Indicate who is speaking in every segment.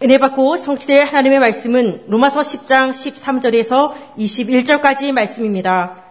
Speaker 1: 은혜 받고 성취될 하나님의 말씀은 로마서 10장 13절에서 21절까지 말씀입니다.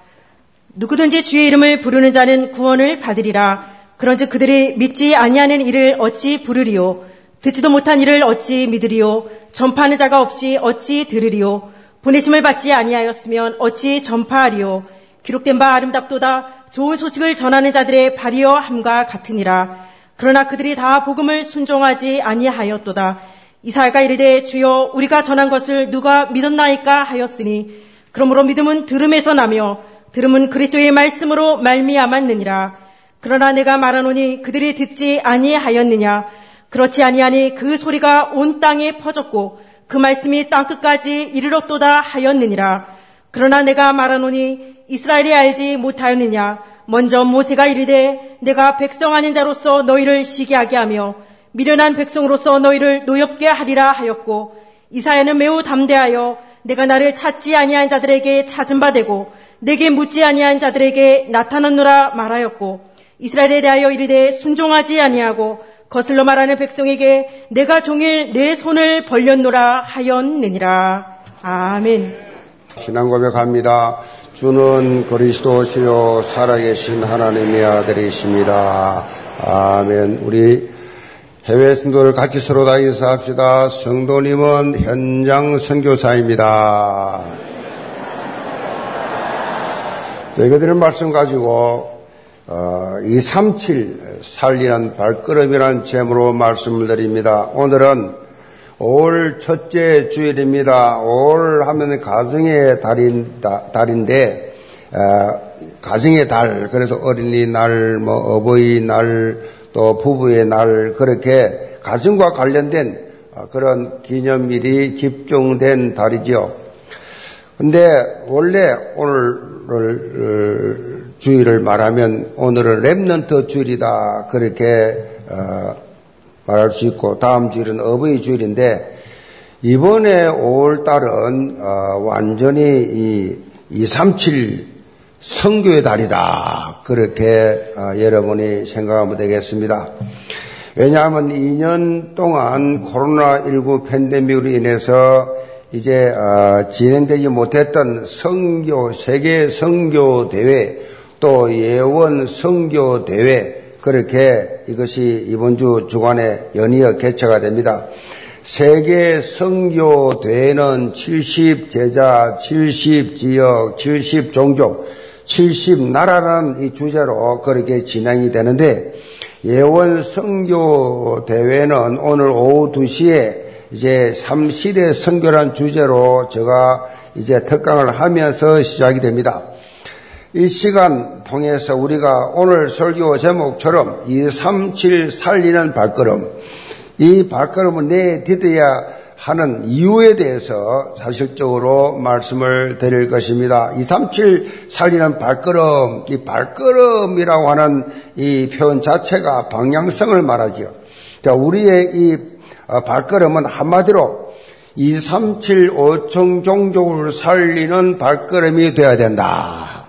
Speaker 1: 누구든지 주의 이름을 부르는 자는 구원을 받으리라. 그런즉 그들이 믿지 아니하는 일을 어찌 부르리요? 듣지도 못한 일을 어찌 믿으리요? 전파하는 자가 없이 어찌 들으리요? 보내심을 받지 아니하였으면 어찌 전파하리요? 기록된 바 아름답도다 좋은 소식을 전하는 자들의 발이여 함과 같으니라. 그러나 그들이 다 복음을 순종하지 아니하였도다. 이사야가 이르되 주여 우리가 전한 것을 누가 믿었나이까 하였으니 그러므로 믿음은 들음에서 나며 들음은 그리스도의 말씀으로 말미암았느니라. 그러나 내가 말하노니 그들이 듣지 아니하였느냐 그렇지 아니하니 그 소리가 온 땅에 퍼졌고 그 말씀이 땅 끝까지 이르렀도다 하였느니라. 그러나 내가 말하노니 이스라엘이 알지 못하였느냐 먼저 모세가 이르되 내가 백성 아닌 자로서 너희를 시기하게 하며 미련한 백성으로서 너희를 노엽게 하리라 하였고 이사야는 매우 담대하여 내가 나를 찾지 아니한 자들에게 찾은 바 되고 내게 묻지 아니한 자들에게 나타났노라 말하였고 이스라엘에 대하여 이르되 순종하지 아니하고 거슬러 말하는 백성에게 내가 종일 내 손을 벌렸노라 하였느니라. 아멘.
Speaker 2: 신앙 고백 합니다. 주는 그리스도시요 살아계신 하나님의 아들이십니다. 아멘. 우리 해외 성도를 같이 서로 다 인사합시다. 성도님은 현장 선교사입니다. 드린 말씀 가지고 어, 237 살리는 발걸음이라는 제목으로 말씀을 드립니다. 오늘은 올 첫째 주일입니다. 올 하면 가정의 달인, 달인데 어, 가정의 달 그래서 어린이날, 뭐 어버이날, 또 부부의 날 그렇게 가정과 관련된 어, 그런 기념일이 집중된 달이죠. 근데 원래 오늘 주일을 말하면 오늘은 remnant 주일이다 그렇게 어, 말할 수 있고 다음 주일은 어버이 주일인데 이번에 5월 달은 어, 완전히 이 237 성교의 달이다 그렇게 어, 여러분이 생각하면 되겠습니다. 왜냐하면 2년 동안 코로나19 팬데믹으로 인해서 이제 진행되지 못했던 성교 세계 성교 대회 또 예원 성교 대회 그렇게 이것이 이번 주 주간에 연이어 개최가 됩니다. 세계 성교 대회는 70 제자, 70 지역, 70 종족, 70 나라라는 이 주제로 그렇게 진행이 되는데 예원 성교 대회는 오늘 오후 2시에 이제 3시대 성교란 주제로 제가 이제 특강을 하면서 시작이 됩니다. 이 시간 통해서 우리가 오늘 설교 제목처럼 237 살리는 발걸음, 이 발걸음을 내딛어야 하는 이유에 대해서 사실적으로 말씀을 드릴 것입니다. 237 살리는 발걸음, 이 발걸음이라고 하는 이 표현 자체가 방향성을 말하죠. 자, 우리의 이 어, 발걸음은 한마디로 237 5청 종족을 살리는 발걸음이 되어야 된다.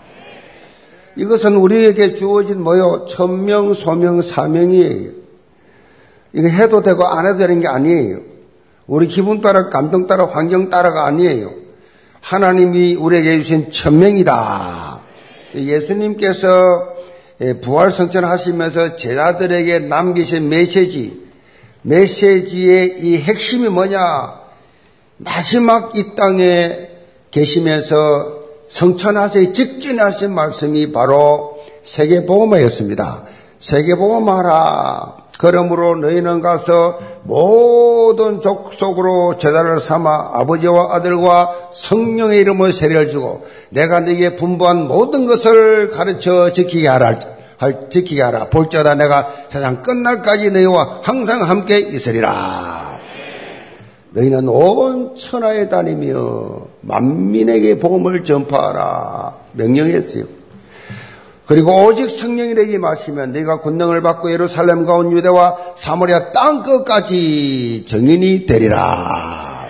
Speaker 2: 이것은 우리에게 주어진 뭐요? 천명, 소명, 사명이에요. 이거 해도 되고 안 해도 되는 게 아니에요. 우리 기분 따라, 감정 따라, 환경 따라가 아니에요. 하나님이 우리에게 주신 천명이다. 예수님께서 부활 성천 하시면서 제자들에게 남기신 메시지, 메시지의 이 핵심이 뭐냐? 마지막 이 땅에 계시면서 성천하세에 직진하신 말씀이 바로 세계보험화였습니다. 세계보험하라. 그러므로 너희는 가서 모든 족속으로 제자를 삼아 아버지와 아들과 성령의 이름을 세례를 주고 내가 너희에 분부한 모든 것을 가르쳐 지키게 하라. 지키게 하라. 볼자다 내가 세상 끝날까지 너희와 항상 함께 있으리라. 너희는 온 천하에 다니며 만민에게 복음을 전파하라 명령했어요. 그리고 오직 성령이 내게 마시면 네가 권능을 받고 예루살렘과 온 유대와 사마리아 땅 끝까지 정인이 되리라.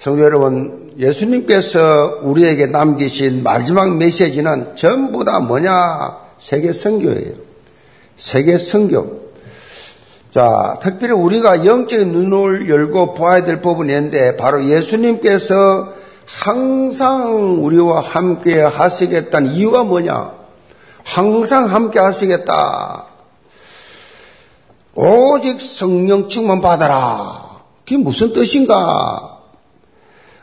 Speaker 2: 성도 여러분, 예수님께서 우리에게 남기신 마지막 메시지는 전부 다 뭐냐? 세계 선교예요. 세계 선교. 자, 특별히 우리가 영적인 눈을 열고 보아야 될 부분이 있는데 바로 예수님께서 항상 우리와 함께 하시겠다는 이유가 뭐냐? 항상 함께 하시겠다. 오직 성령 충만 받아라. 그게 무슨 뜻인가?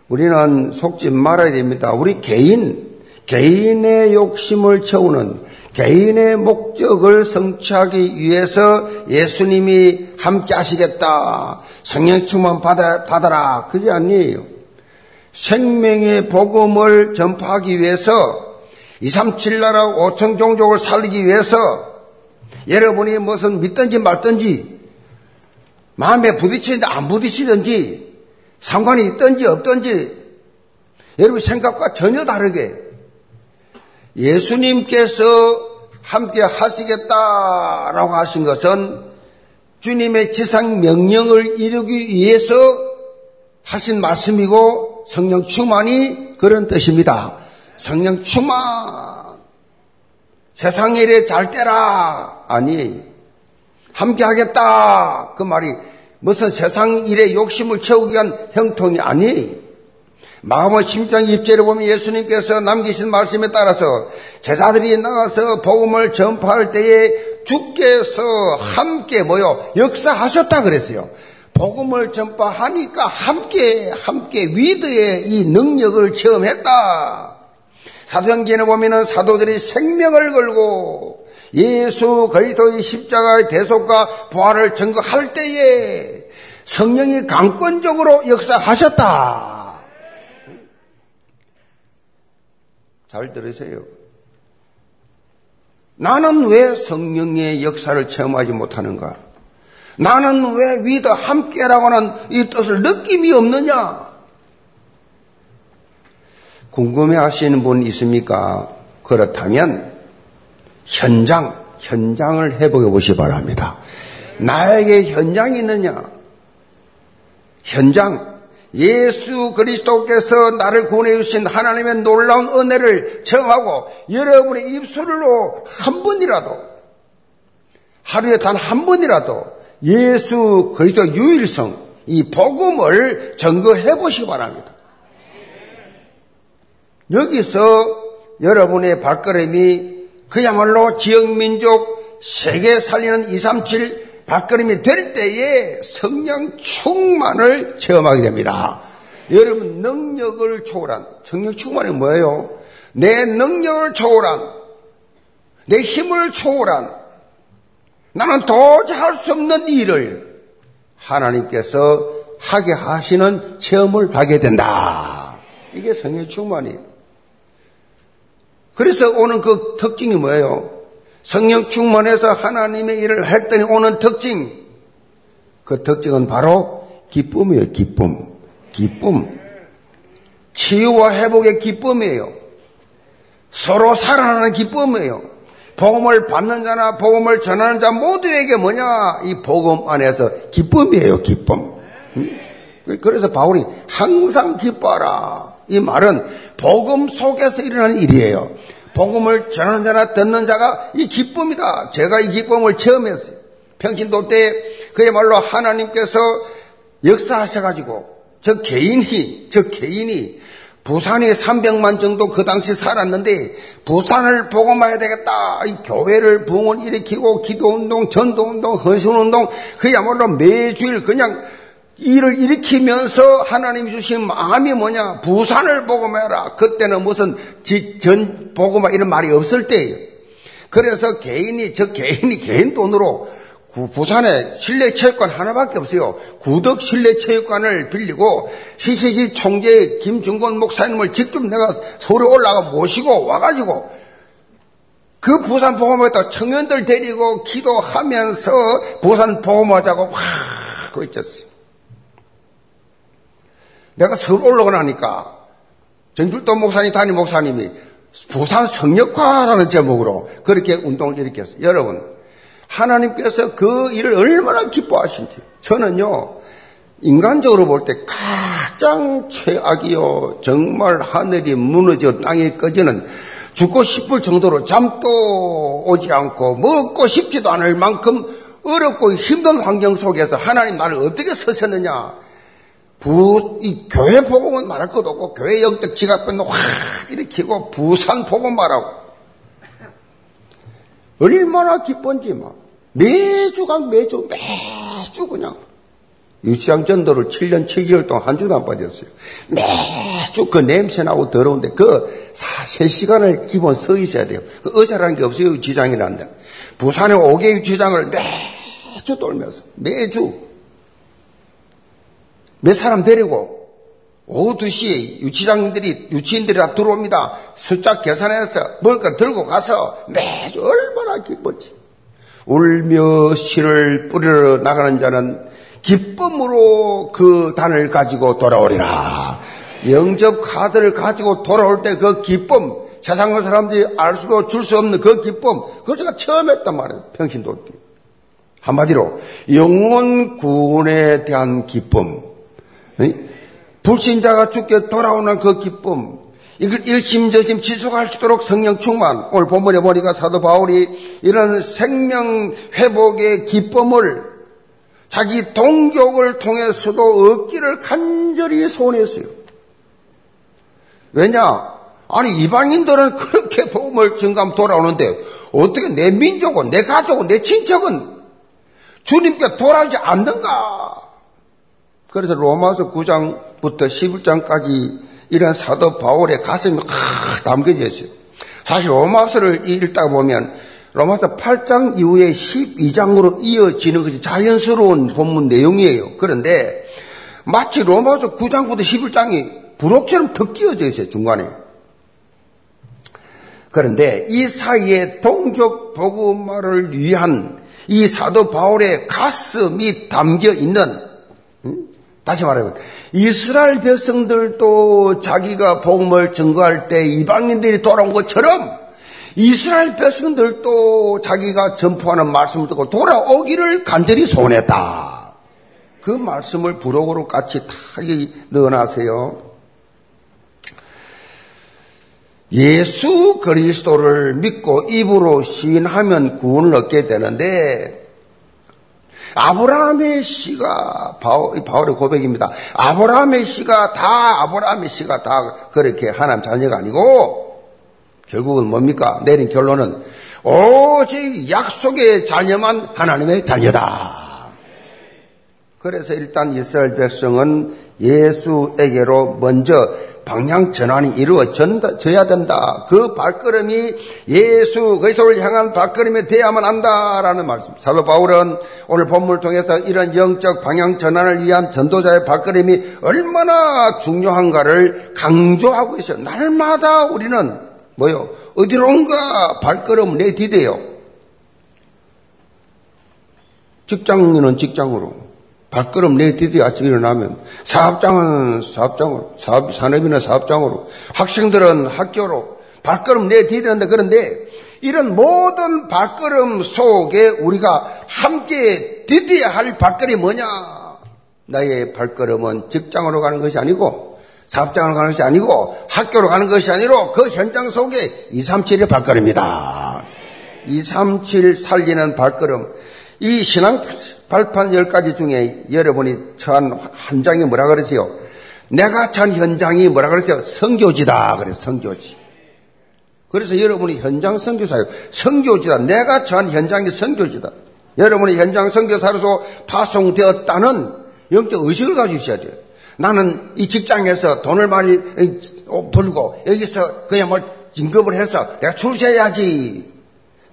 Speaker 2: 우리는 속지 말아야 됩니다. 우리 개인, 개인의 욕심을 채우는 개인의 목적을 성취하기 위해서 예수님이 함께 하시겠다. 성령 충만 받아, 받아라. 그게 아니에요. 생명의 복음을 전파하기 위해서 237 나라 5천 종족을 살리기 위해서 여러분이 무슨 믿든지 말든지 마음에 부딪히는데 안 부딪히든지 상관이 있든지 없든지 여러분 생각과 전혀 다르게 예수님께서 함께 하시겠다라고 하신 것은 주님의 지상 명령을 이루기 위해서 하신 말씀이고 성령 충만이 그런 뜻입니다. 성령 충만. 세상 일에 잘 때라. 아니. 함께 하겠다. 그 말이 무슨 세상 일에 욕심을 채우기 위한 형통이 아니. 마음의 심장 입제를 보면 예수님께서 남기신 말씀에 따라서 제자들이 나가서 복음을 전파할 때에 주께서 함께 모여 역사하셨다 그랬어요. 복음을 전파하니까 함께 함께 위드의 이 능력을 체험했다. 사도행전에 보면은 사도들이 생명을 걸고 예수 그리스도의 십자가의 대속과 부활을 증거할 때에 성령이 강권적으로 역사하셨다. 잘 들으세요. 나는 왜 성령의 역사를 체험하지 못하는가? 나는 왜 위더 함께라고 하는 이 뜻을 느낌이 없느냐? 궁금해 하시는 분 있습니까? 그렇다면 현장, 현장을 해보게 보시 바랍니다. 나에게 현장이 있느냐? 현장, 예수 그리스도께서 나를 구원해 주신 하나님의 놀라운 은혜를 청하고 여러분의 입술로 한 번이라도 하루에 단 한 번이라도 예수 그리스도 유일성 이 복음을 증거해 보시기 바랍니다. 여기서 여러분의 발걸음이 그야말로 지역민족 세계 살리는 237 발걸음이 될 때에 성령 충만을 체험하게 됩니다. 여러분 능력을 초월한 성령 충만이 뭐예요? 내 능력을 초월한 내 힘을 초월한 나는 도저히 할 수 없는 일을 하나님께서 하게 하시는 체험을 하게 된다. 이게 성령 충만이에요. 그래서 오는 그 특징이 뭐예요? 성령 충만해서 하나님의 일을 했더니 오는 특징. 그 특징은 바로 기쁨이에요, 기쁨. 기쁨. 치유와 회복의 기쁨이에요. 서로 살아나는 기쁨이에요. 복음을 받는 자나 복음을 전하는 자 모두에게 뭐냐? 이 복음 안에서 기쁨이에요, 기쁨. 그래서 바울이 항상 기뻐하라. 이 말은 복음 속에서 일어나는 일이에요. 복음을 전하는 자나 듣는 자가 이 기쁨이다. 제가 이 기쁨을 체험했어요. 평신도 때 그야말로 하나님께서 역사하셔가지고 저 개인이, 저 개인이 부산에 300만 정도 그 당시 살았는데 부산을 복음해야 되겠다. 이 교회를 부흥을 일으키고 기도운동, 전도운동, 헌신운동 그야말로 매주일 그냥 일을 일으키면서 하나님이 주신 마음이 뭐냐? 부산을 복음해라. 그때는 무슨 전 복음화 이런 말이 없을 때예요. 그래서 개인이 저 개인이 개인 돈으로 부산에 실내 체육관 하나밖에 없어요. 구덕 실내 체육관을 빌리고 시시지 총재 김중건 목사님을 직접 내가 서울에 올라가 모시고 와가지고 그 부산 복음화했다 청년들 데리고 기도하면서 부산 복음화자고 확 그랬었어요. 내가 서울 올라오고 나니까 정필도 목사님, 담임 목사님이 부산 성역화라는 제목으로 그렇게 운동을 일으켰어요. 여러분, 하나님께서 그 일을 얼마나 기뻐하신지. 저는요, 인간적으로 볼 때 가장 최악이요. 정말 하늘이 무너져 땅이 꺼지는 죽고 싶을 정도로 잠도 오지 않고 먹고 싶지도 않을 만큼 어렵고 힘든 환경 속에서 하나님 나를 어떻게 서셨느냐? 부, 이 교회 복음은 말할 것도 없고, 교회 영적 지각변도 확 일으키고, 부산 복음 말하고. 얼마나 기쁜지, 막. 매주가 매주, 매주 그냥. 유치장 전도를 7년 7개월 동안 한 주도 안 빠졌어요. 매주 그 냄새나고 더러운데 그 3시간을 기본 서 있어야 돼요. 그 의사라는 게 없어요. 지장이라는 부산에 5개 유치장을 매주 돌면서 매주 몇 사람 데리고 오후 2시에 유치장들이 유치인들이 다 들어옵니다. 숫자 계산해서 걸 들고 가서 매주 얼마나 기뻤지. 울며 씨를 뿌리러 나가는 자는 기쁨으로 그 단을 가지고 돌아오리라. 영접 카드를 가지고 돌아올 때 그 기쁨, 세상 사람들이 알 수도 줄 수 없는 그 기쁨, 그걸 제가 처음 했단 말이에요. 평신 돌기. 한마디로, 영원 구원에 대한 기쁨. 불신자가 죽게 돌아오는 그 기쁨. 이걸 일심저심 지속할 수 있도록 성령 충만. 오늘 본문에 보니까 사도 바울이 이런 생명 회복의 기쁨을 자기 동족을 통해서도 얻기를 간절히 소원했어요. 왜냐? 아니 이방인들은 그렇게 복음을 증감 돌아오는데 어떻게 내 민족은 내 가족은 내 친척은 주님께 돌아오지 않는가? 그래서 로마서 9장부터 11장까지 이런 사도 바울의 가슴이 확 담겨져 있어요. 사실 로마서를 읽다 보면 로마서 8장 이후에 12장으로 이어지는 것이 자연스러운 본문 내용이에요. 그런데 마치 로마서 9장부터 11장이 부록처럼 더 끼어져 있어요, 중간에. 그런데 이 사이에 동족 복음화를 위한 이 사도 바울의 가슴이 담겨 있는 다시 말하면 이스라엘 백성들도 자기가 복음을 증거할 때 이방인들이 돌아온 것처럼 이스라엘 백성들도 자기가 전포하는 말씀을 듣고 돌아오기를 간절히 소원했다. 그 말씀을 부록으로 같이 다 넣어놨어요. 예수 그리스도를 믿고 입으로 시인하면 구원을 얻게 되는데 아브라함의 씨가 바울의 고백입니다. 아브라함의 씨가 다 아브라함의 씨가 다 그렇게 하나님 자녀가 아니고 결국은 뭡니까? 내린 결론은 오직 약속의 자녀만 하나님의 자녀다. 그래서 일단 이스라엘 백성은 예수에게로 먼저 방향 전환이 이루어져야 된다. 그 발걸음이 예수 그리스도를 향한 발걸음이 되어야만 한다라는 말씀. 사도 바울은 오늘 본문을 통해서 이런 영적 방향 전환을 위한 전도자의 발걸음이 얼마나 중요한가를 강조하고 있어요. 날마다 우리는 뭐요? 어디론가 발걸음 내디뎌요. 직장인은 직장으로. 발걸음 내디뎌 아침에 일어나면 사업장은 사업장으로, 사업, 산업이나 사업장으로, 학생들은 학교로 발걸음 내디디는데 그런데 이런 모든 발걸음 속에 우리가 함께 디뎌야 할 발걸음이 뭐냐? 나의 발걸음은 직장으로 가는 것이 아니고 사업장을 가는 것이 아니고 학교로 가는 것이 아니로 그 현장 속에 237의 발걸음이다. 237 살리는 발걸음. 이 신앙 발판 10가지 중에 여러분이 처한 한 장이 뭐라 그러세요? 내가 처한 현장이 뭐라 그러세요? 성교지다. 그래, 성교지. 그래서 여러분이 현장 성교사예요. 성교지다. 내가 처한 현장이 성교지다. 여러분이 현장 성교사로서 파송되었다는 영적 의식을 가지고 있어야 돼요. 나는 이 직장에서 돈을 많이 벌고 여기서 그야말로 진급을 해서 내가 출세해야지.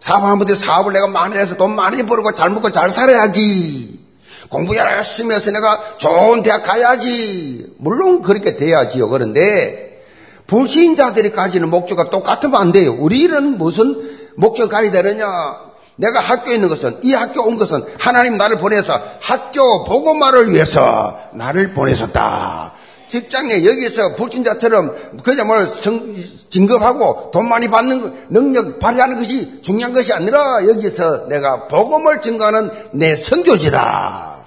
Speaker 2: 사업하는데 사업을 내가 많이 해서 돈 많이 벌고 잘 먹고 잘 살아야지. 공부 열심히 해서 내가 좋은 대학 가야지. 물론 그렇게 돼야지요. 그런데 불신자들이 가지는 목적과 똑같으면 안 돼요. 우리는 무슨 목적 가야 되느냐? 내가 학교에 있는 것은 이 학교 온 것은 하나님 나를 보내서 학교 보고말을 위해서 나를 보내셨다. 직장에 여기서 불신자처럼 그야말로 성, 진급하고 돈 많이 받는 능력 발휘하는 것이 중요한 것이 아니라 여기서 내가 복음을 증거하는 내 선교지다.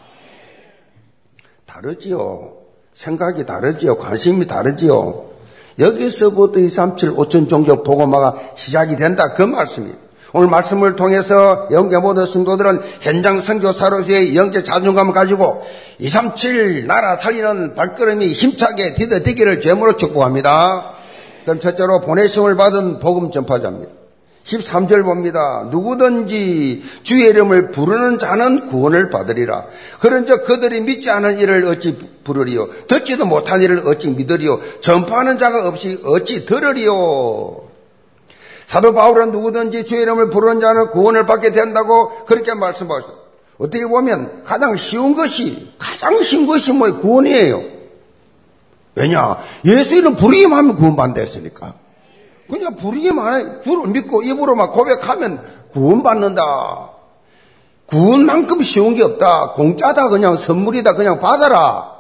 Speaker 2: 다르지요. 생각이 다르지요. 관심이 다르지요. 여기서부터 2, 3, 7, 5천 종교 복음화가 시작이 된다. 그 말씀이에요. 오늘 말씀을 통해서 영계 모든 성도들은 현장 선교사로서의 영적 자존감을 가지고 237 나라 살리는 발걸음이 힘차게 디뎌지기를 죄물로 축복합니다. 그럼 첫째로 보내심을 받은 복음 전파자입니다. 13절 봅니다. 누구든지 주의 이름을 부르는 자는 구원을 받으리라. 그런즉 그들이 믿지 않은 일을 어찌 부르리요? 듣지도 못한 일을 어찌 믿으리요? 전파하는 자가 없이 어찌 들으리요? 사도 바울은 누구든지 주의 이름을 부르는 자는 구원을 받게 된다고 그렇게 말씀하셨어요. 어떻게 보면 가장 쉬운 것이 가장 쉬운 것이 뭐 구원이에요. 왜냐? 예수 이름 부르기만 하면 구원받는다 했으니까. 그냥 부르기만 해. 주를 믿고 입으로만 고백하면 구원받는다. 구원만큼 쉬운 게 없다. 공짜다. 그냥 선물이다. 그냥 받아라.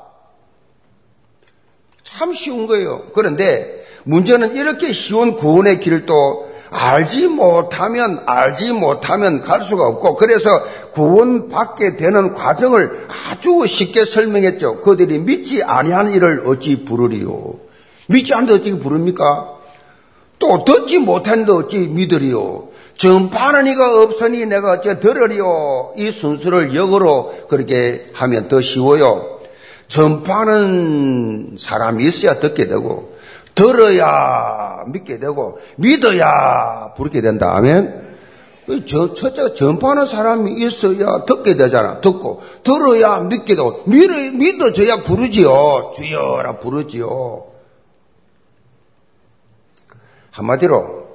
Speaker 2: 참 쉬운 거예요. 그런데 문제는 이렇게 쉬운 구원의 또 알지 못하면 알지 못하면 갈 수가 없고 그래서 구원받게 되는 과정을 아주 쉽게 설명했죠. 그들이 믿지 아니하는 일을 어찌 부르리요? 믿지 않는데 어찌 부릅니까? 또 듣지 못한데 어찌 믿으리요? 전파하는 이가 없으니 내가 어찌 들으리요? 이 순서를 역으로 그렇게 하면 더 쉬워요. 전파하는 사람이 있어야 듣게 되고 들어야 믿게 되고 믿어야 부르게 된다. 아멘. 그 첫째 전파하는 사람이 있어야 듣게 되잖아. 듣고 들어야 믿게 되고 믿어, 믿어져야 부르지요. 주여라 부르지요. 한마디로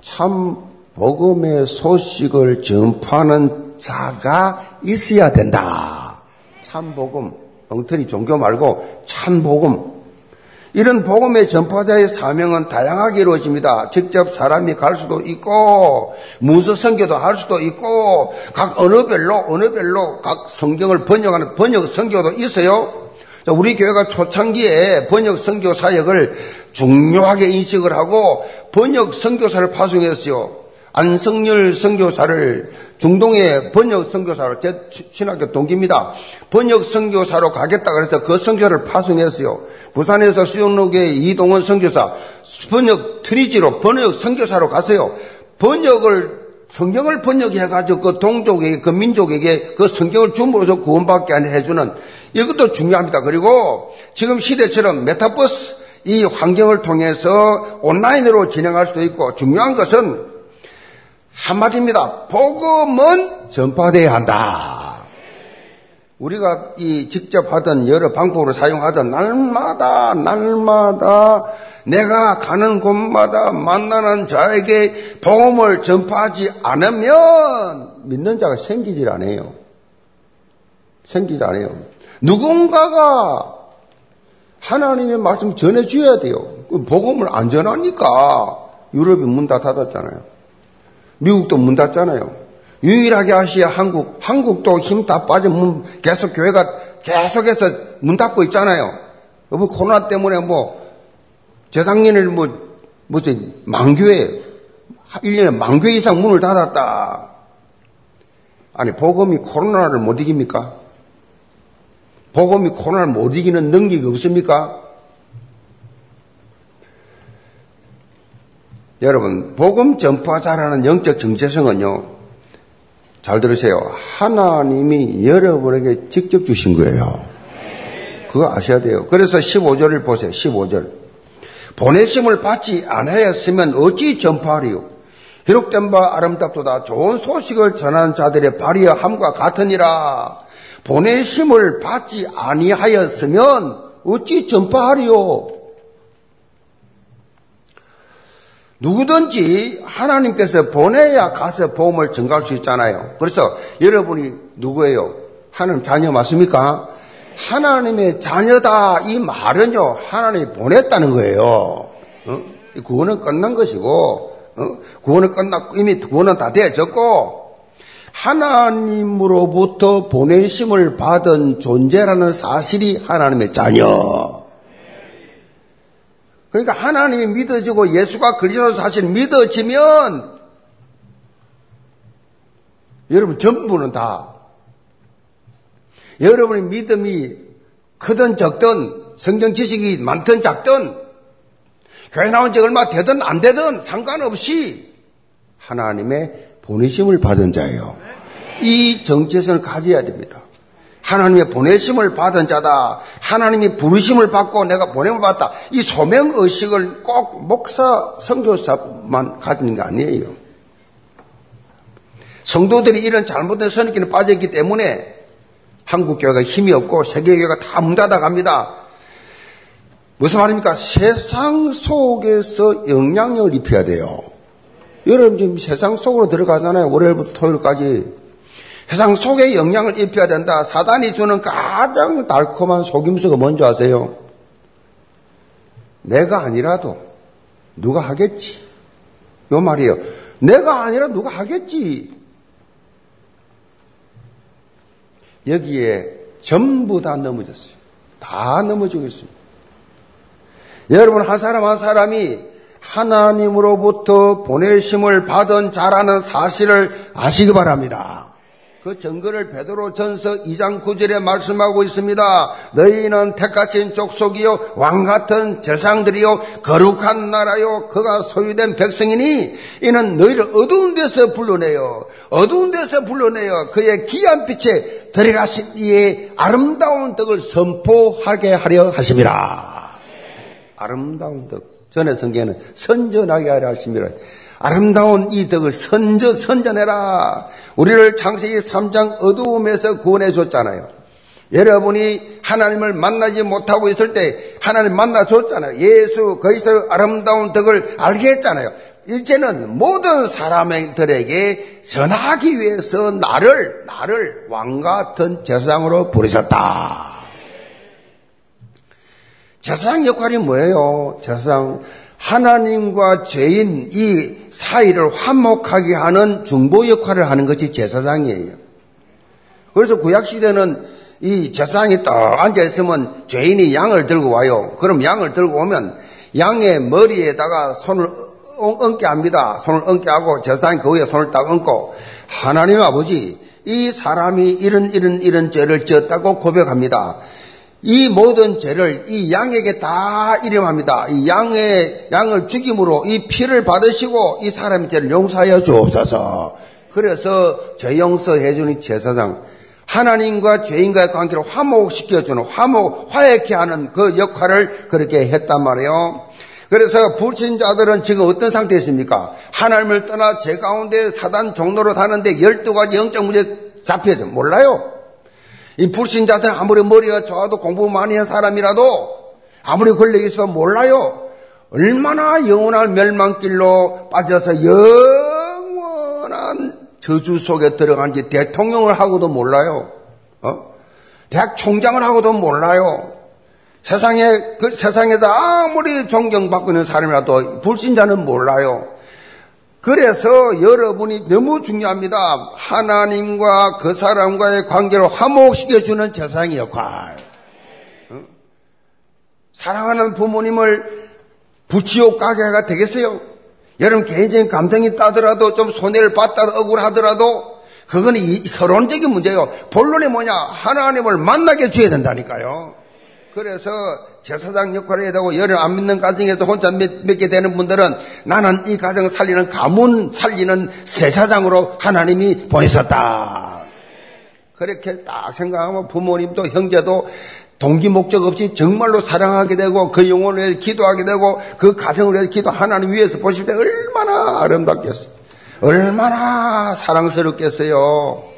Speaker 2: 참 복음의 소식을 전파하는 자가 있어야 된다. 참 복음. 엉터리 종교 말고 참 복음. 이런 복음의 전파자의 사명은 다양하게 이루어집니다. 직접 사람이 갈 수도 있고, 문서 선교도 할 수도 있고, 각 언어별로, 언어별로 각 성경을 번역하는 번역 선교도 있어요. 우리 교회가 초창기에 번역 선교 사역을 중요하게 인식을 하고 번역 선교사를 파송했어요. 안성열 선교사를 중동의 번역 선교사로 제 신학교 동기입니다. 번역 선교사로 가겠다 그래서 그 선교를 파송했어요. 부산에서 수영로의 이동원 선교사 번역 트리지로 번역 선교사로 갔어요. 번역을 성경을 번역해가지고 그 동족에게 그 민족에게 그 성경을 줌으로써 구원받게 해주는 이것도 중요합니다. 그리고 지금 시대처럼 메타버스 이 환경을 통해서 온라인으로 진행할 수도 있고 중요한 것은 한마디입니다. 복음은 전파돼야 한다. 우리가 이 직접 하던 여러 방법으로 사용하던 날마다 날마다 내가 가는 곳마다 만나는 자에게 복음을 전파하지 않으면 믿는 자가 생기질 않아요. 생기지 않아요. 누군가가 하나님의 말씀 전해줘야 돼요. 그 복음을 안 전하니까 유럽이 문 다 닫았잖아요. 미국도 문 닫잖아요. 유일하게 아시아 한국, 한국도 힘 다 빠져 문, 계속 교회가 계속해서 문 닫고 있잖아요. 여보, 코로나 때문에 뭐, 재작년에 뭐, 무슨, 만교회, 1년에 만교회 이상 문을 닫았다. 아니, 복음이 코로나를 못 이깁니까? 복음이 코로나를 못 이기는 능력이 없습니까? 여러분, 복음 전파자라는 영적 정체성은요, 잘 들으세요. 하나님이 여러분에게 직접 주신 거예요. 그거 아셔야 돼요. 그래서 15절을 보세요. 15절. 보내심을 받지 않았으면 어찌 전파하리요? 기록된 바 아름답도다. 좋은 소식을 전하는 자들의 발이여 함과 같으니라. 보내심을 받지 아니하였으면 어찌 전파하리요? 누구든지 하나님께서 보내야 가서 보험을 증가할 수 있잖아요. 그래서 여러분이 누구예요? 하나님 자녀 맞습니까? 하나님의 자녀다 이 말은요 하나님이 보냈다는 거예요. 어? 구원은 끝난 것이고 어? 구원은 끝났고 이미 구원은 다 되어졌고 하나님으로부터 보내심을 받은 존재라는 사실이 하나님의 자녀. 그러니까 하나님이 믿어지고 예수가 그리스도 사실 믿어지면 여러분 전부는 다 여러분의 믿음이 크든 적든 성경 지식이 많든 작든 교회 나온 지 얼마 되든 안 되든 상관없이 하나님의 보내심을 받은 자예요. 이 정체성을 가져야 됩니다. 하나님의 보내심을 받은 자다. 하나님이 부르심을 받고 내가 보냄을 받다. 이 소명 의식을 꼭 목사, 성교사만 가지는 게 아니에요. 성도들이 이런 잘못된 선입견에 빠져있기 때문에 한국 교회가 힘이 없고 세계 교회가 다 문 닫아 갑니다. 무슨 말입니까? 세상 속에서 영향력을 입혀야 돼요. 여러분 지금 세상 속으로 들어가잖아요. 월요일부터 토요일까지. 세상 속에 영향을 입혀야 된다. 사단이 주는 가장 달콤한 속임수가 뭔지 아세요? 내가 아니라도 누가 하겠지. 요 말이에요. 내가 아니라 누가 하겠지. 여기에 전부 다 넘어졌어요. 다 넘어지고 있습니다. 여러분, 한 사람 한 사람이 하나님으로부터 보내심을 받은 자라는 사실을 아시기 바랍니다. 그 증거를 베드로 전서 2장 9절에 말씀하고 있습니다. 너희는 택하신 족속이요 왕 같은 재상들이요 거룩한 나라요 그가 소유된 백성이니 이는 너희를 어두운 데서 불러내요 어두운 데서 불러내요 그의 귀한 빛에 들어가신 이의 아름다운 덕을 선포하게 하려 하심이라. 아름다운 덕. 전에 성경에는 선전하게 하려 하심이라. 아름다운 이 덕을 선전, 선전해라. 우리를 창세기 3장 어두움에서 구원해 줬잖아요. 여러분이 하나님을 만나지 못하고 있을 때 하나님 만나 줬잖아요. 예수 그리스도의 아름다운 덕을 알게 했잖아요. 이제는 모든 사람들에게 전하기 위해서 나를 나를 왕 같은 제사장으로 부르셨다. 제사장 역할이 뭐예요? 제사장 하나님과 죄인 이 사이를 화목하게 하는 중보 역할을 하는 것이 제사장이에요. 그래서 구약시대는 이 제사장이 딱 앉아있으면 죄인이 양을 들고 와요. 그럼 양을 들고 오면 양의 머리에다가 손을 얹게 합니다. 손을 얹게 하고 제사장이 그 위에 손을 딱 얹고 하나님 아버지 이 사람이 이런 이런 이런 죄를 지었다고 고백합니다. 이 모든 죄를 이 양에게 다 이름합니다. 이 양의 양을 죽임으로 이 피를 받으시고 이 사람의 죄를 용서하여 주옵소서. 그래서 죄 용서해 주는 제사장 하나님과 죄인과의 관계를 화목시켜 주는 화목 화해케 하는 그 역할을 그렇게 했단 말이에요. 그래서 불신자들은 지금 어떤 상태에 있습니까? 하나님을 떠나 제 가운데 사단 종로로 다는데 열두 가지 영적 문제 잡혀서 몰라요. 이 불신자들은 아무리 머리가 좋아도 공부 많이 한 사람이라도 아무리 걸려 있어 몰라요. 얼마나 영원한 멸망길로 빠져서 영원한 저주 속에 들어간지 대통령을 하고도 몰라요. 어? 대학 총장을 하고도 몰라요. 세상에, 그 세상에서 아무리 존경받고 있는 사람이라도 불신자는 몰라요. 그래서 여러분이 너무 중요합니다. 하나님과 그 사람과의 관계를 화목시켜주는 재상의 역할. 어? 사랑하는 부모님을 부치옥 가게가 되겠어요? 여러분 개인적인 감정이 따더라도 좀 손해를 받다 억울하더라도 그거는 서론적인 문제예요. 본론이 뭐냐? 하나님을 만나게 줘야 된다니까요. 그래서 제사장 역할을 해야 되고 여름 안 믿는 가정에서 혼자 맺게 되는 분들은 나는 이 가정 살리는 가문 살리는 세사장으로 하나님이 보내셨다. 그렇게 딱 생각하면 부모님도 형제도 동기 목적 없이 정말로 사랑하게 되고 그 영혼을 위해 기도하게 되고 그 가정을 위해 기도 하나님 위해서 보실 때 얼마나 아름답겠어요. 얼마나 사랑스럽겠어요.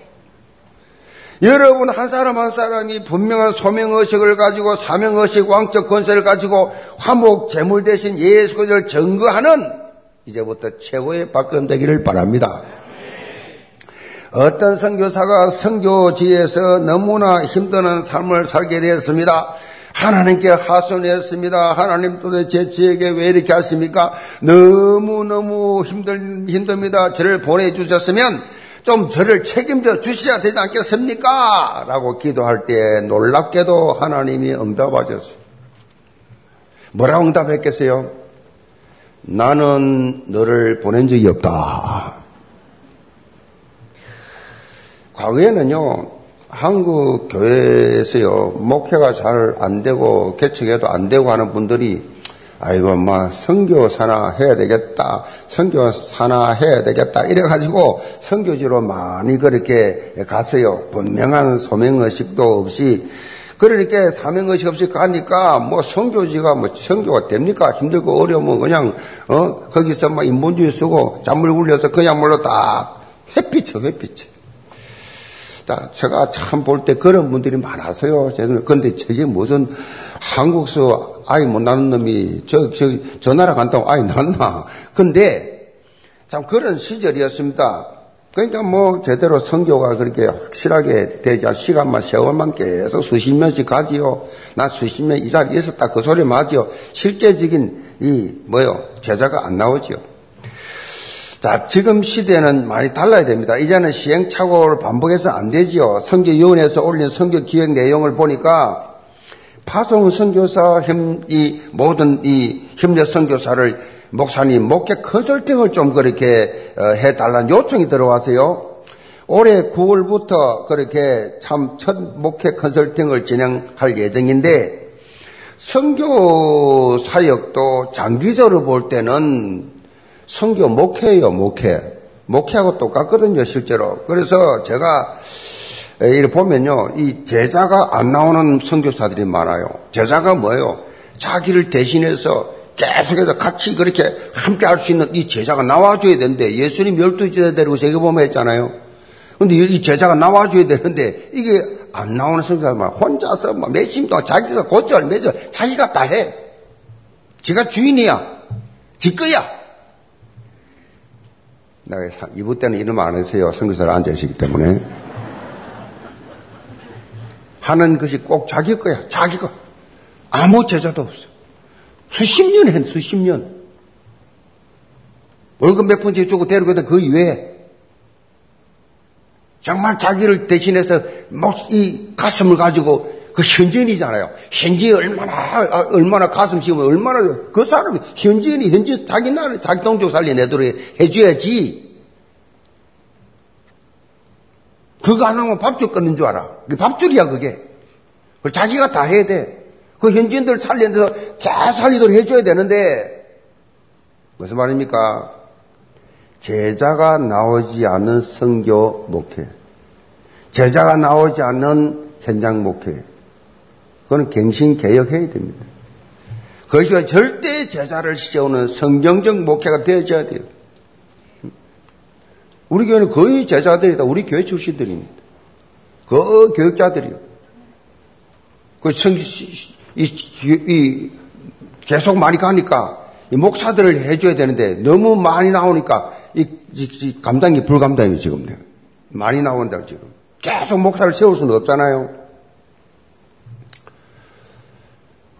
Speaker 2: 여러분 한 사람 한 사람이 분명한 소명의식을 가지고 사명의식 왕적 권세를 가지고 화목 제물 대신 예수 그리스도를 증거하는 이제부터 최고의 박근 되기를 바랍니다. 어떤 선교사가 선교지에서 너무나 힘드는 삶을 살게 되었습니다. 하나님께 하소연했습니다. 하나님 도대체 저에게 왜 이렇게 하십니까? 너무너무 힘들, 힘듭니다. 저를 보내주셨으면 좀 저를 책임져 주셔야 되지 않겠습니까? 라고 기도할 때 놀랍게도 하나님이 응답하셨어요. 뭐라고 응답했겠어요? 나는 너를 보낸 적이 없다. 과거에는요, 한국 교회에서요, 목회가 잘 안 되고, 개척해도 안 되고 하는 분들이 아이고, 막, 성교 사나 해야 되겠다. 성교 사나 해야 되겠다. 이래 가지고, 성교지로 많이 그렇게 갔어요. 분명한 소명 의식도 없이. 그러니까 사명의식 없이 가니까, 뭐, 성교지가 뭐, 성교가 됩니까? 힘들고 어려우면 그냥, 어, 거기서 막 인본주의 쓰고, 잔물 굴려서 그냥물로 딱, 햇빛쳐. 자, 제가 참 볼 때 그런 분들이 많아서요. 근데 저게 무슨 한국서 아이 못 낳는 놈이 저, 저, 저 나라 간다고 아이 낳나. 근데 참 그런 시절이었습니다. 그러니까 뭐 제대로 성교가 그렇게 확실하게 않 시간만 세월만 계속 수십 년씩 가지요. 나 수십 년 이 자리에 있었다 그 소리 맞지요. 실제적인 이 뭐요 제자가 안 나오지요. 자, 지금 시대는 많이 달라야 됩니다. 이제는 시행착오를 반복해서 안 되지요. 성교위원회에서 올린 성교 기획 내용을 보니까 파송 선교사 이 모든 이 협력 선교사를 목사님 목회 컨설팅을 좀 그렇게 어, 해달라는 요청이 들어와서요. 올해 9월부터 그렇게 참 첫 목회 컨설팅을 진행할 예정인데 선교 사역도 장기적으로 볼 때는 성교 목회예요, 목회. 목회하고 똑같거든요, 실제로. 그래서 제가 이를 보면요, 이 제자가 안 나오는 선교사들이 많아요. 제자가 뭐예요? 자기를 대신해서 계속해서 같이 그렇게 함께 할 수 있는 이 제자가 나와줘야 되는데 예수님 열두 제자 데리고 세계보면 했잖아요. 근데 이 제자가 나와줘야 되는데 이게 안 나오는 선교사들 혼자서 막 몇십 동안 자기가 고절 매절 자기가 다 해. 지가 주인이야. 지 거야. 내가 이부 때는 이름 안 했어요. 선교사를 앉아 있기 때문에. 하는 것이 꼭 자기 거야. 자기 거. 아무 제자도 없어. 수십 년 했, 수십 년. 월급 몇 푼씩 주고 데리고 그 이외에 정말 자기를 대신해서 이 가슴을 가지고 그 현지인이잖아요. 현지에 얼마나 아, 얼마나 가슴 씌우면 얼마나 그 사람이 현지인이 현지 자기 나라 자기 동족 살려내도록 해줘야지. 그거 안 하면 밥줄 끊는 줄 알아. 그 밥줄이야 그게. 자기가 다 해야 돼. 그 현지인들 살리면서 다 살리도록 해줘야 되는데 무슨 말입니까? 제자가 나오지 않는 성교 목회, 제자가 나오지 않는 현장 목회, 그건 갱신 개혁해야 됩니다. 그것이 절대 제자를 시켜오는 성경적 목회가 되어져야 돼요. 우리 교회는 거의 제자들이 다. 우리 교회 출신들입니다. 그 교육자들이요. 그 성, 이, 이, 계속 많이 가니까 이 목사들을 해줘야 되는데 너무 많이 나오니까 이, 이 감당이 불감당이 지금 많이 나온다고 지금. 계속 목사를 세울 수는 없잖아요.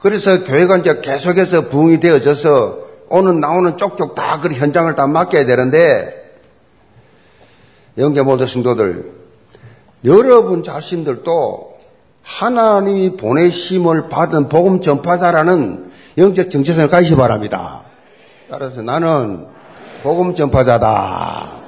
Speaker 2: 그래서 교회가 이제 계속해서 부흥이 되어져서 오는 나오는 쪽쪽 다 그 현장을 다 맡겨야 되는데 영계 모든 성도들 여러분 자신들도 하나님이 보내심을 받은 복음 전파자라는 영적 정체성을 가지시 바랍니다. 따라서 나는 복음 전파자다.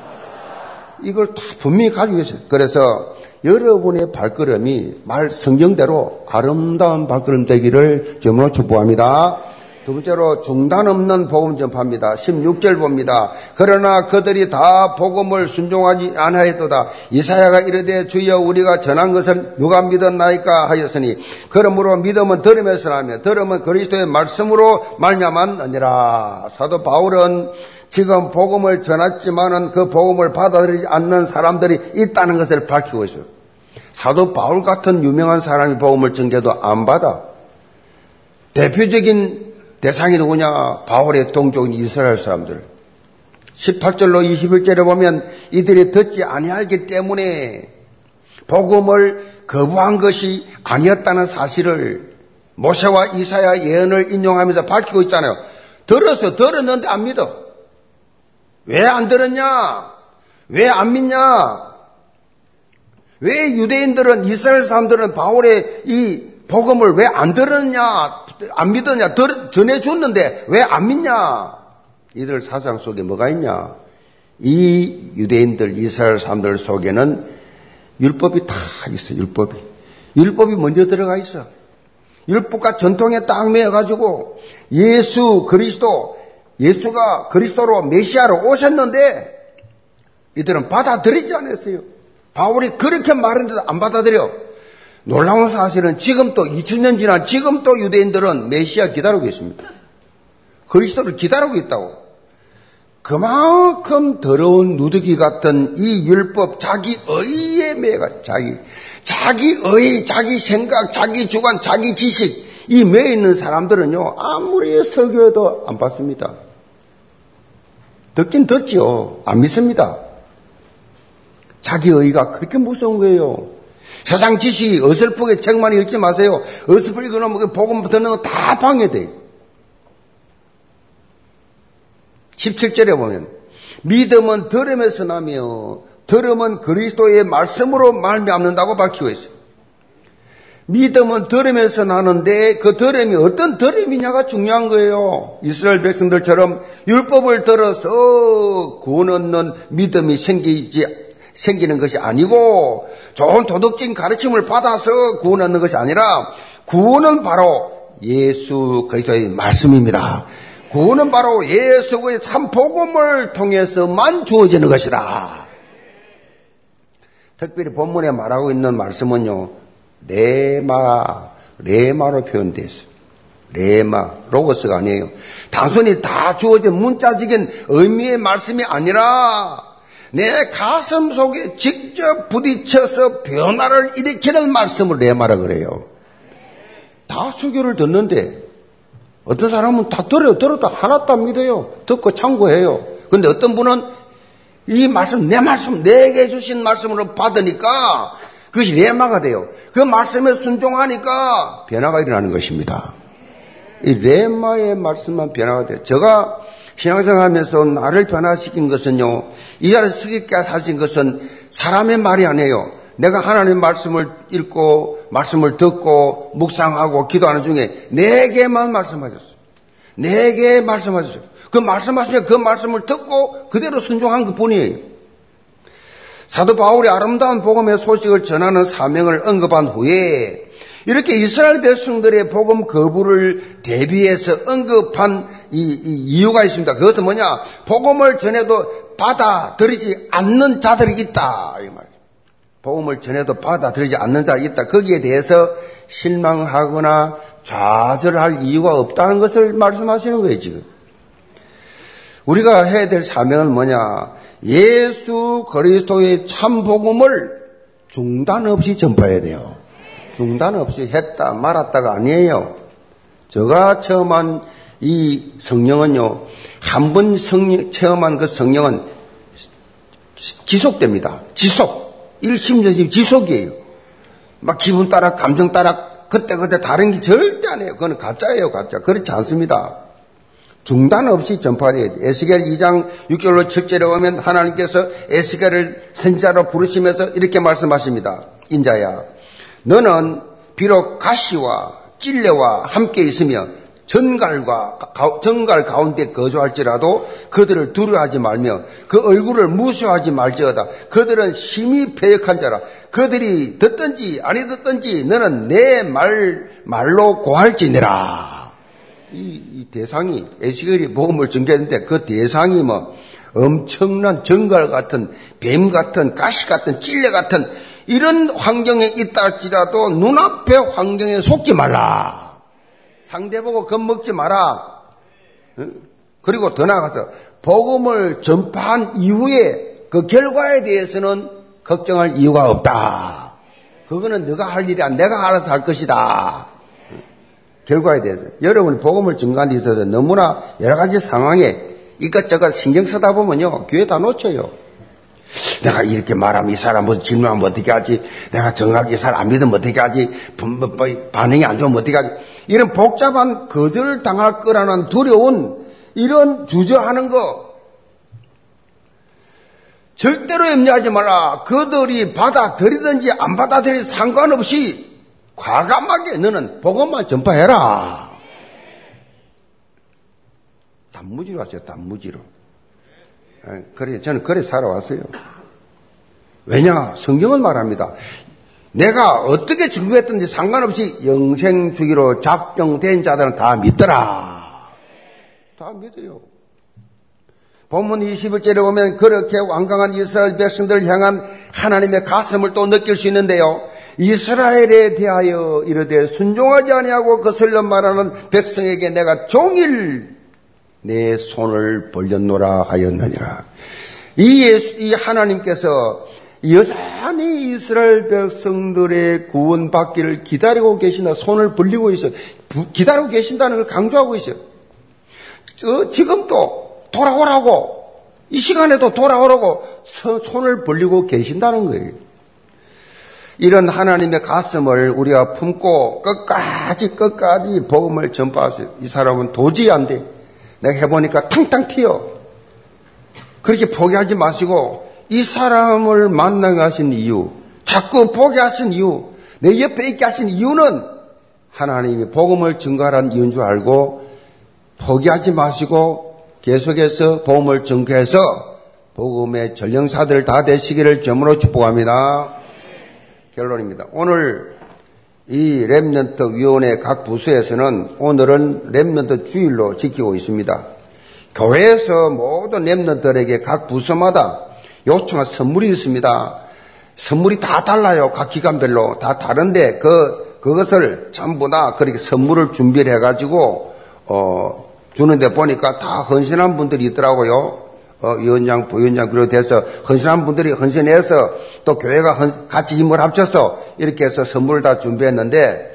Speaker 2: 이걸 다 분명히 가지고 있어요. 그래서 여러분의 발걸음이 말 성경대로 아름다운 발걸음 되기를 점으로 축복합니다. 두 번째로 중단 없는 복음 전파입니다. 16절 봅니다. 그러나 그들이 다 복음을 순종하지 않하였도다. 이사야가 이르되 주여 우리가 전한 것을 누가 믿었나이까 하였으니 그러므로 믿음은 들음에서 나며 들음은 그리스도의 말씀으로 말냐만느니라. 사도 바울은 지금 복음을 전했지만은 그 복음을 받아들이지 않는 사람들이 있다는 것을 밝히고 있어요. 사도 바울 같은 유명한 사람이 복음을 전개도 안 받아. 대표적인 대상이 누구냐? 바울의 동족인 이스라엘 사람들. 18절로 21절에 보면 이들이 듣지 아니하기 때문에 복음을 거부한 것이 아니었다는 사실을 모세와 이사야 예언을 인용하면서 밝히고 있잖아요. 들어서 들었는데 안 믿어. 왜 안 들었냐? 왜 안 믿냐? 왜 유대인들은 이스라엘 사람들은 바울의 이 복음을 왜 안 들었냐, 안 믿었냐, 전해줬는데 왜 안 믿냐? 이들 사상 속에 뭐가 있냐? 이 유대인들, 이스라엘 사람들 속에는 율법이 다 있어, 율법이. 율법이 먼저 들어가 있어. 율법과 전통에 딱 매여가지고 예수 그리스도 예수가 그리스도로 메시아로 오셨는데 이들은 받아들이지 않았어요. 바울이 그렇게 말했는데도 안 받아들여. 놀라운 사실은 지금 또 2000년 지난 지금 또 유대인들은 메시아 기다리고 있습니다. 그리스도를 기다리고 있다고. 그만큼 더러운 누더기 같은 이 율법, 자기 의에 매가 자기, 자기 의, 자기 생각, 자기 주관, 자기 지식, 이 매에 있는 사람들은요, 아무리 설교해도 안 받습니다. 듣긴 듣지요. 안 믿습니다. 자기 의가 그렇게 무서운 거예요. 세상 지식이 어설프게 책만 읽지 마세요. 어설프게 그놈 복음 듣는 거 다 방해돼요. 17절에 보면 믿음은 들음에서 나며 들음은 그리스도의 말씀으로 말미암는다고 밝히고 있어요. 믿음은 들으면서 나는데 그 들음이 어떤 들음이냐가 중요한 거예요. 이스라엘 백성들처럼 율법을 들어서 구원 얻는 믿음이 생기지 생기는 것이 아니고 좋은 도덕적인 가르침을 받아서 구원 얻는 것이 아니라 구원은 바로 예수 그리스도의 말씀입니다. 구원은 바로 예수의 참 복음을 통해서만 주어지는 것이다. 특별히 본문에 말하고 있는 말씀은요, 레마, 레마로 표현되어 있어요. 레마, 로고스가 아니에요. 단순히 다 주어진 문자적인 의미의 말씀이 아니라 내 가슴 속에 직접 부딪혀서 변화를 일으키는 말씀을 레마라 그래요. 다 수교를 듣는데 어떤 사람은 다 들어요. 들어도 하나도 안 믿어요. 듣고 참고해요. 근데 어떤 분은 이 말씀, 내 말씀, 내게 주신 말씀으로 받으니까 그것이 레마가 돼요. 그 말씀에 순종하니까 변화가 일어나는 것입니다. 이 레마의 말씀만 변화가 돼요. 제가 신앙생활 하면서 나를 변화시킨 것은요, 이 자리에서 서있게 하신 것은 사람의 말이 아니에요. 내가 하나님 말씀을 읽고 말씀을 듣고 묵상하고 기도하는 중에 내게만 말씀하셨어요. 내게 말씀하셨어요. 그 말씀하시니 그 말씀을 듣고 그대로 순종한 것 뿐이에요. 사도 바울이 아름다운 복음의 소식을 전하는 사명을 언급한 후에 이렇게 이스라엘 백성들의 복음 거부를 대비해서 언급한 이, 이 이유가 있습니다. 그것은 뭐냐? 복음을 전해도 받아들이지 않는 자들이 있다. 이 말. 복음을 전해도 받아들이지 않는 자가 있다. 거기에 대해서 실망하거나 좌절할 이유가 없다는 것을 말씀하시는 거예요, 지금. 우리가 해야 될 사명은 뭐냐? 예수 그리스도의 참 복음을 중단 없이 전파해야 돼요. 중단 없이 했다 말았다가 아니에요. 제가 체험한 이 성령은요, 한번 체험한 그 성령은 지속됩니다. 지속. 일심전심 지속이에요. 막 기분 따라 감정 따라 그때그때 다른 게 절대 안 해요. 그건 가짜예요, 가짜. 그렇지 않습니다. 중단 없이 전파돼야 돼. 에스겔 2장 6절로 7절에 오면 하나님께서 에스겔을 선지자로 부르시면서 이렇게 말씀하십니다. 인자야, 너는 비록 가시와 찔레와 함께 있으며 전갈과 전갈 가운데 거주할지라도 그들을 두려워하지 말며 그 얼굴을 무시하지 말지어다. 그들은 심히 패역한 자라. 그들이 듣든지 아니 듣든지 너는 내 말 말로 고할지니라. 이, 이 대상이 에스겔이 복음을 전개했는데 그 대상이 뭐 엄청난 전갈 같은 뱀 같은 가시 같은 찔레 같은 이런 환경에 있다 할지라도 눈앞의 환경에 속지 말라. 상대 보고 겁먹지 마라. 그리고 더 나아가서 복음을 전파한 이후에 그 결과에 대해서는 걱정할 이유가 없다. 그거는 네가 할 일이 아니라 내가 알아서 할 것이다. 결과에 대해서 여러분 복음을 전가한 데 있어서 너무나 여러 가지 상황에 이것저것 신경 쓰다 보면요 교회 다 놓쳐요. 내가 이렇게 말하면 이 사람 뭐 질문하면 어떻게 하지? 내가 정말 이 사람 안 믿으면 어떻게 하지? 반응이 안 좋으면 어떻게 하지? 이런 복잡한 거절을 당할 거라는 두려운 이런 주저하는 거 절대로 염려하지 마라. 그들이 받아들이든지 안 받아들이든 상관없이 과감하게 너는 복음만 전파해라. 단무지로 왔어요, 단무지로. 그래, 저는 그래 살아왔어요. 왜냐? 성경은 말합니다. 내가 어떻게 증거했든지 상관없이 영생 주기로 작정된 자들은 다 믿더라. 다 믿어요. 본문 21절에 보면 그렇게 완강한 이스라엘 백성들을 향한 하나님의 가슴을 또 느낄 수 있는데요. 이스라엘에 대하여 이르되 순종하지 아니하고 거슬려 말하는 백성에게 내가 종일 내 손을 벌렸노라 하였느니라. 이, 예수, 이 하나님께서 여전히 이스라엘 백성들의 구원받기를 기다리고 계신다. 손을 벌리고 있어요. 기다리고 계신다는 걸 강조하고 있어요. 저, 지금도 돌아오라고 이 시간에도 돌아오라고 손을 벌리고 계신다는 거예요. 이런 하나님의 가슴을 우리가 품고 끝까지 끝까지 복음을 전파하세요. 이 사람은 도저히 안 돼. 내가 해보니까 탕탕 튀어. 그렇게 포기하지 마시고 이 사람을 만나게 하신 이유, 자꾸 보게 하신 이유, 내 옆에 있게 하신 이유는 하나님이 복음을 증거하라는 이유인 줄 알고 포기하지 마시고 계속해서 복음을 증거해서 복음의 전령사들 다 되시기를 점으로 축복합니다. 결론입니다. 오늘 이 remnant 위원회 각 부서에서는 오늘은 remnant 주일로 지키고 있습니다. 교회에서 모든 랩런트들에게 각 부서마다 요청한 선물이 있습니다. 선물이 다 달라요. 각 기관별로 다 다른데 그 그것을 전부 다 그렇게 선물을 준비를 해가지고 어 주는데 보니까 다 헌신한 분들이 있더라고요. 어, 위원장, 부위원장 비롯해서 헌신한 분들이 헌신해서 또 교회가 헌, 같이 힘을 합쳐서 이렇게 해서 선물을 다 준비했는데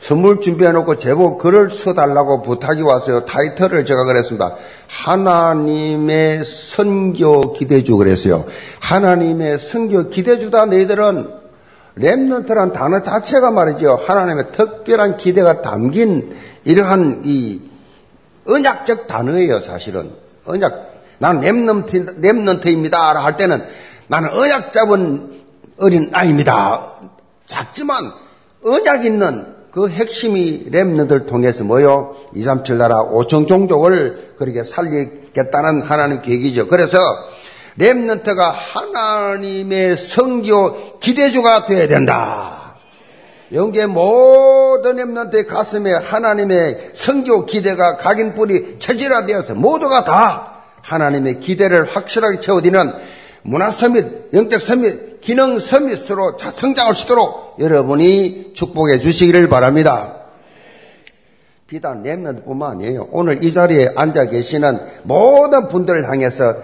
Speaker 2: 선물 준비해놓고 제목 글을 써달라고 부탁이 왔어요. 타이틀을 제가 그랬습니다. 하나님의 선교 기대주 그랬어요. 하나님의 선교 기대주다 너희들은 remnant란 단어 자체가 말이죠. 하나님의 특별한 기대가 담긴 이러한 이 언약적 단어예요, 사실은. 언약. 나는 remnant, remnant입니다. 할 때는 나는 언약 잡은 어린 아이입니다. 작지만 언약 있는 그 핵심이 랩너들 통해서 뭐요? 2, 3, 7 나라 5천 종족을 그렇게 살리겠다는 하나님 계획이죠. 그래서 랩런트가 하나님의 성교 기대주가 되어야 된다. 영계 모든 랩런트의 가슴에 하나님의 성교 기대가 각인 뿌리 체질화되어서 모두가 다 하나님의 기대를 확실하게 채워지는 문화 서밋, 영적 서밋, 기능 서밋으로 성장할 수 있도록 여러분이 축복해 주시기를 바랍니다. 비단 랩런뿐만 아니에요. 오늘 이 자리에 앉아 계시는 모든 분들을 향해서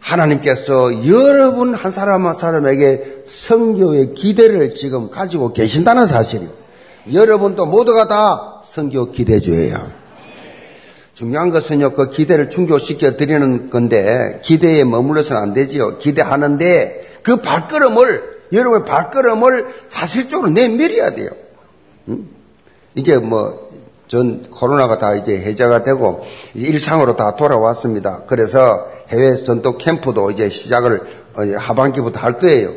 Speaker 2: 하나님께서 여러분 한 사람 한 사람에게 성교의 기대를 지금 가지고 계신다는 사실이요. 여러분도 모두가 다 성교 기대주예요. 중요한 것은요, 그 기대를 충족시켜 드리는 건데, 기대에 머물러서는 안 되지요. 기대하는데, 그 발걸음을, 여러분의 발걸음을 사실적으로 내밀어야 돼요. 응? 이제 뭐, 전 코로나가 다 이제 해제가 되고, 일상으로 다 돌아왔습니다. 그래서 해외 전도 캠프도 이제 시작을 하반기부터 할 거예요.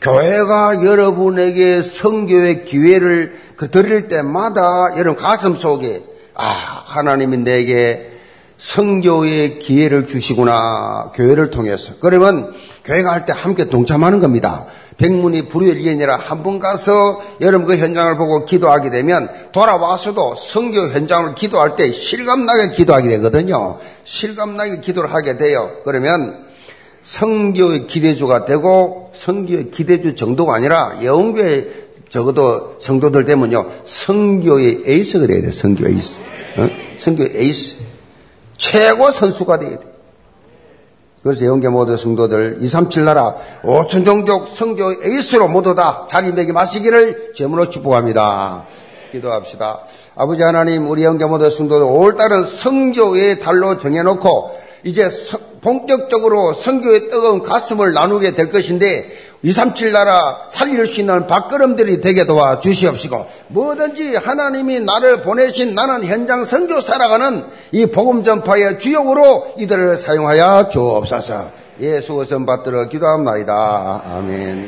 Speaker 2: 교회가 여러분에게 성교의 기회를 그 드릴 때마다 여러분 가슴 속에 아, 하나님이 내게 성교의 기회를 주시구나. 교회를 통해서. 그러면 교회가 할 때 함께 동참하는 겁니다. 백문이 불여일견이라 한 번 가서 여러분 그 현장을 보고 기도하게 되면 돌아와서도 성교 현장을 기도할 때 실감나게 기도하게 되거든요. 실감나게 기도를 하게 돼요. 그러면 성교의 기대주가 되고 성교의 기대주 정도가 아니라 영교의 적어도 성도들 되면요, 성교의 에이스가 돼야 돼, 성교 에이스. 어? 성교 에이스. 최고 선수가 돼야 돼. 그래서 영계 모두 성도들 2, 3, 7 나라 5천 종족 성교 에이스로 모두 다 자리매김하시기를 제물로 축복합니다. 기도합시다. 아버지 하나님, 우리 영계 모두 성도들 5월달은 성교의 달로 정해놓고 이제 본격적으로 성교의 뜨거운 가슴을 나누게 될 것인데 237 나라 살릴 수 있는 밥걸음들이 되게 도와 주시옵시고 뭐든지 하나님이 나를 보내신 나는 현장 선교 살아가는 이 복음 전파의 주역으로 이들을 사용하여 주옵소서. 예수 의선 받들어 기도합니다. 아멘.